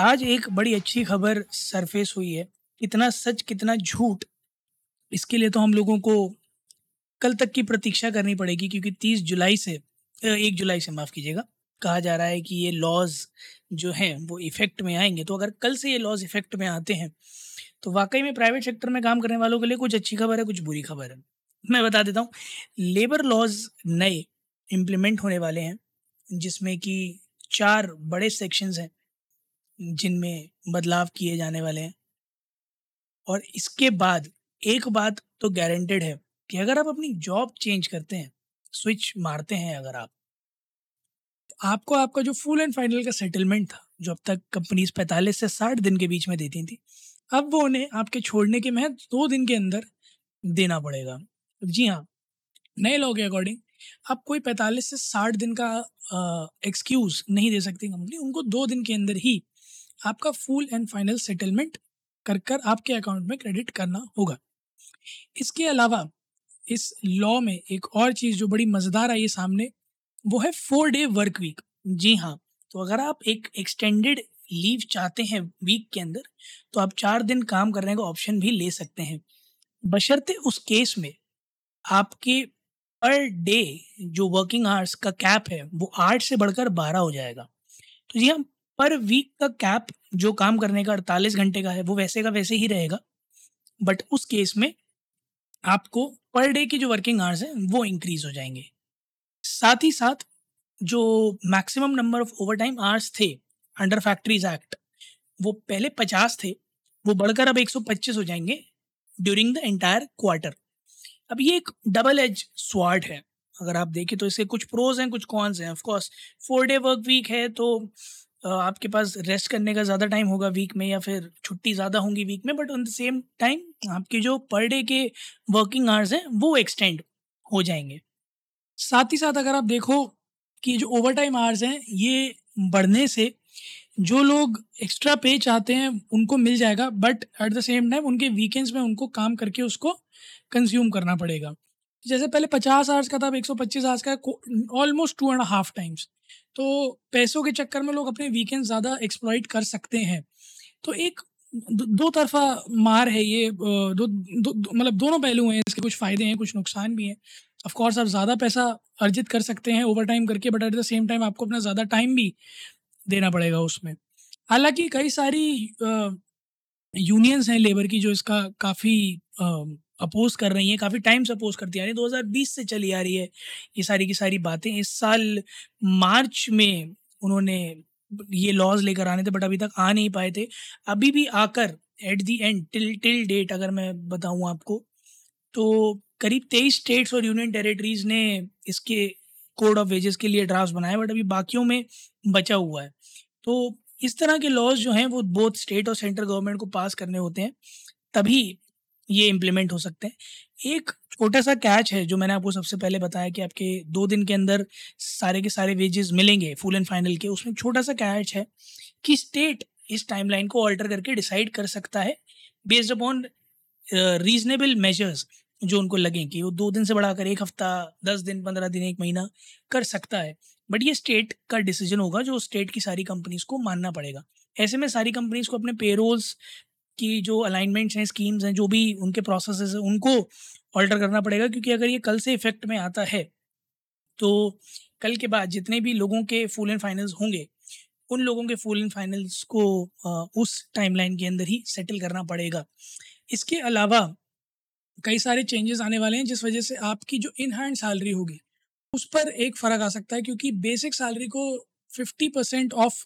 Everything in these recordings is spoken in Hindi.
आज एक बड़ी अच्छी खबर सरफेस हुई है। कितना सच, कितना झूठ, इसके लिए तो हम लोगों को कल तक की प्रतीक्षा करनी पड़ेगी, क्योंकि तीस जुलाई से एक जुलाई से माफ़ कीजिएगा, कहा जा रहा है कि ये लॉज जो हैं, वो इफ़ेक्ट में आएँगे। तो अगर कल से ये लॉज इफ़ेक्ट में आते हैं तो वाकई में प्राइवेट सेक्टर में काम करने वालों के लिए कुछ अच्छी खबर है, कुछ बुरी खबर है। मैं बता देता हूँ लेबर लॉज नए इम्प्लीमेंट होने वाले हैं, जिसमें कि चार बड़े सेक्शंस हैं। जिनमें बदलाव किए जाने वाले हैं। और इसके बाद एक बात तो गारंटेड है कि अगर आप अपनी जॉब चेंज करते हैं स्विच मारते हैं अगर आप तो आपको आपका जो फुल एंड फाइनल का सेटलमेंट था, जो अब तक कंपनीज़ पैंतालीस से साठ दिन के बीच में देती थी, अब वो उन्हें आपके छोड़ने के महज दो दिन के अंदर देना पड़ेगा। जी हाँ नए लॉ के अकॉर्डिंग आप कोई पैंतालीस से साठ दिन का एक्सक्यूज़ नहीं दे सकती कंपनी उनको दो दिन के अंदर ही आपका फुल एंड फाइनल सेटलमेंट कर कर आपके अकाउंट में क्रेडिट करना होगा। इसके अलावा इस लॉ में एक और चीज़ जो बड़ी मज़ेदार आई है सामने, वो है फोर डे वर्क वीक जी हाँ तो अगर आप एक एक्सटेंडेड लीव चाहते हैं वीक के अंदर तो आप चार दिन काम करने का ऑप्शन भी ले सकते हैं। बशर्ते उस केस में आपके पर डे जो वर्किंग आवर्स का कैप है, वो आठ से बढ़कर बारह हो जाएगा। तो जी हाँ पर वीक का कैप जो काम करने का अड़तालीस घंटे का है, वो वैसे का वैसे ही रहेगा। बट उस केस में आपको पर डे की जो वर्किंग आवर्स हैं, वो इंक्रीज हो जाएँगे। साथ ही साथ जो maximum number of overtime hours थे अंडर फैक्ट्रीज एक्ट वो पहले पचास थे, वो बढ़कर अब एक सौ पच्चीस हो जाएँगे ड्यूरिंग द एंटायर क्वार्टर अब ये एक डबल एज स्वाड है। अगर आप देखें तो इसके कुछ प्रोज हैं, कुछ कॉन्स हैं। Of course four day work week है तो आपके पास रेस्ट करने का ज़्यादा टाइम होगा वीक में या फिर छुट्टी ज़्यादा होंगी वीक में but on the same time आपके जो पर डे के वर्किंग आवर्स हैं, वो एक्सटेंड हो जाएँगे। साथ ही साथ अगर आप देखो कि जो ओवर टाइम आवर्स हैं, ये बढ़ने से जो लोग एक्स्ट्रा पे चाहते हैं, उनको मिल जाएगा but at the same time उनके वीकेंड्स में उनको काम करके उसको कंज्यूम करना पड़ेगा। जैसे पहले पचास आवर्स का था अब एक सौ पच्चीस आवर्स का almost two and half times तो पैसों के चक्कर में लोग अपने वीकेंड ज़्यादा एक्सप्लॉइट कर सकते हैं। तो एक दो तरफा मार है ये दो, दो, दो मतलब दोनों पहलू हैं इसके कुछ फ़ायदे हैं कुछ नुकसान भी हैं। ऑफ़ कोर्स आप ज़्यादा पैसा अर्जित कर सकते हैं ओवर टाइम करके but at the same time आपको अपना ज़्यादा टाइम भी देना पड़ेगा उसमें। हालाँकि कई सारी यूनियंस हैं लेबर की जो इसका काफ़ी अपोज कर रही हैं, काफ़ी टाइम से अपोज करती आ रही है 2020 से चली आ रही है ये सारी की सारी बातें। इस साल मार्च में उन्होंने ये लॉज लेकर आने थे, बट अभी तक आ नहीं पाए थे। अभी भी आकर at the end, till till date अगर मैं बताऊँ आपको तो करीब तेईस स्टेट्स और यूनियन टेरिटरीज ने इसके कोड ऑफ़ वेजेस के लिए ड्राफ्ट बनाए, बट अभी बाकियों में बचा हुआ है। तो इस तरह के लॉज जो हैं, वो बोथ स्टेट और सेंट्रल गवर्नमेंट को पास करने होते हैं। तभी ये इम्प्लीमेंट हो सकते हैं। एक छोटा सा कैच है जो मैंने आपको सबसे पहले बताया कि आपके दो दिन के अंदर सारे के सारे वेजेस मिलेंगे फुल एंड फाइनल के, उसमें छोटा सा कैच है कि स्टेट इस टाइमलाइन को ऑल्टर करके डिसाइड कर सकता है बेस्ड अपॉन रीजनेबल मेजर्स जो उनको लगें कि वो दो दिन से बढ़ाकर एक हफ़्ता, दस दिन, पंद्रह दिन, एक महीना कर सकता है। बट ये स्टेट का डिसीज़न होगा जो स्टेट की सारी कंपनीज़ को मानना पड़ेगा। ऐसे में सारी कंपनीज़ को अपने पेरोल्स की जो अलाइनमेंट्स हैं स्कीम्स हैं, जो भी उनके प्रोसेस हैं, उनको ऑल्टर करना पड़ेगा क्योंकि अगर ये कल से इफ़ेक्ट में आता है तो कल के बाद जितने भी लोगों के फुल एंड फाइनल्स होंगे, उन लोगों के फुल एंड फाइनल्स को उस टाइमलाइन के अंदर ही सेटल करना पड़ेगा। इसके अलावा कई सारे चेंजेस आने वाले हैं, जिस वजह से आपकी जो इन हैंड सैलरी होगी, उस पर एक फ़र्क आ सकता है क्योंकि बेसिक सैलरी को fifty percent of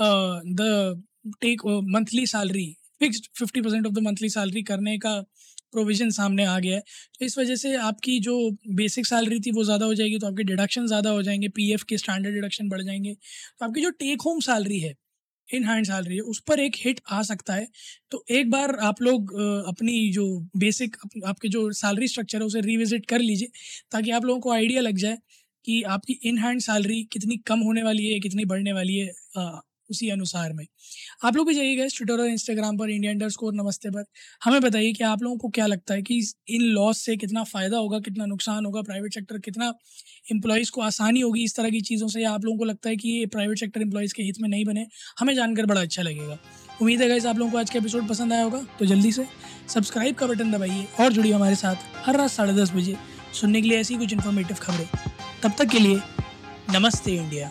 the take monthly salary fixed fifty percent of the monthly salary करने का प्रोविज़न सामने आ गया है। तो इस वजह से आपकी जो बेसिक सैलरी थी वो ज़्यादा हो जाएगी तो आपके डिडक्शन ज़्यादा हो जाएँगे पीएफ के स्टैंडर्ड डिडक्शन बढ़ जाएँगे। तो आपकी जो टेक होम सैलरी है इन हैंड सैलरी है, उस पर एक हिट आ सकता है। तो एक बार आप लोग अपनी जो बेसिक आपके जो सैलरी स्ट्रक्चर है उसे रिविजिट कर लीजिए, ताकि आप लोगों को आइडिया लग जाए कि आपकी इन हैंड सैलरी कितनी कम होने वाली है, कितनी बढ़ने वाली है उसी अनुसार में। आप लोग भी जाइएगा ट्विटर और इंस्टाग्राम पर इंडिया अंडर स्कोर नमस्ते पर। हमें बताइए कि आप लोगों को क्या लगता है कि इन लॉस से कितना फ़ायदा होगा, कितना नुकसान होगा प्राइवेट सेक्टर कितना एम्प्लॉयज़ को आसानी होगी इस तरह की चीज़ों से? या आप लोगों को लगता है कि ये प्राइवेट सेक्टर एम्प्लॉयज़ के हित में नहीं बने? हमें जानकर बड़ा अच्छा लगेगा। उम्मीद है गाइज़ आप लोगों को आज का एपिसोड पसंद आया होगा तो जल्दी से सब्सक्राइब का बटन दबाइए और जुड़िए हमारे साथ हर रात साढ़े दस बजे। सुनने के लिए ऐसी कुछ इन्फॉर्मेटिव खबरें। तब तक के लिए नमस्ते इंडिया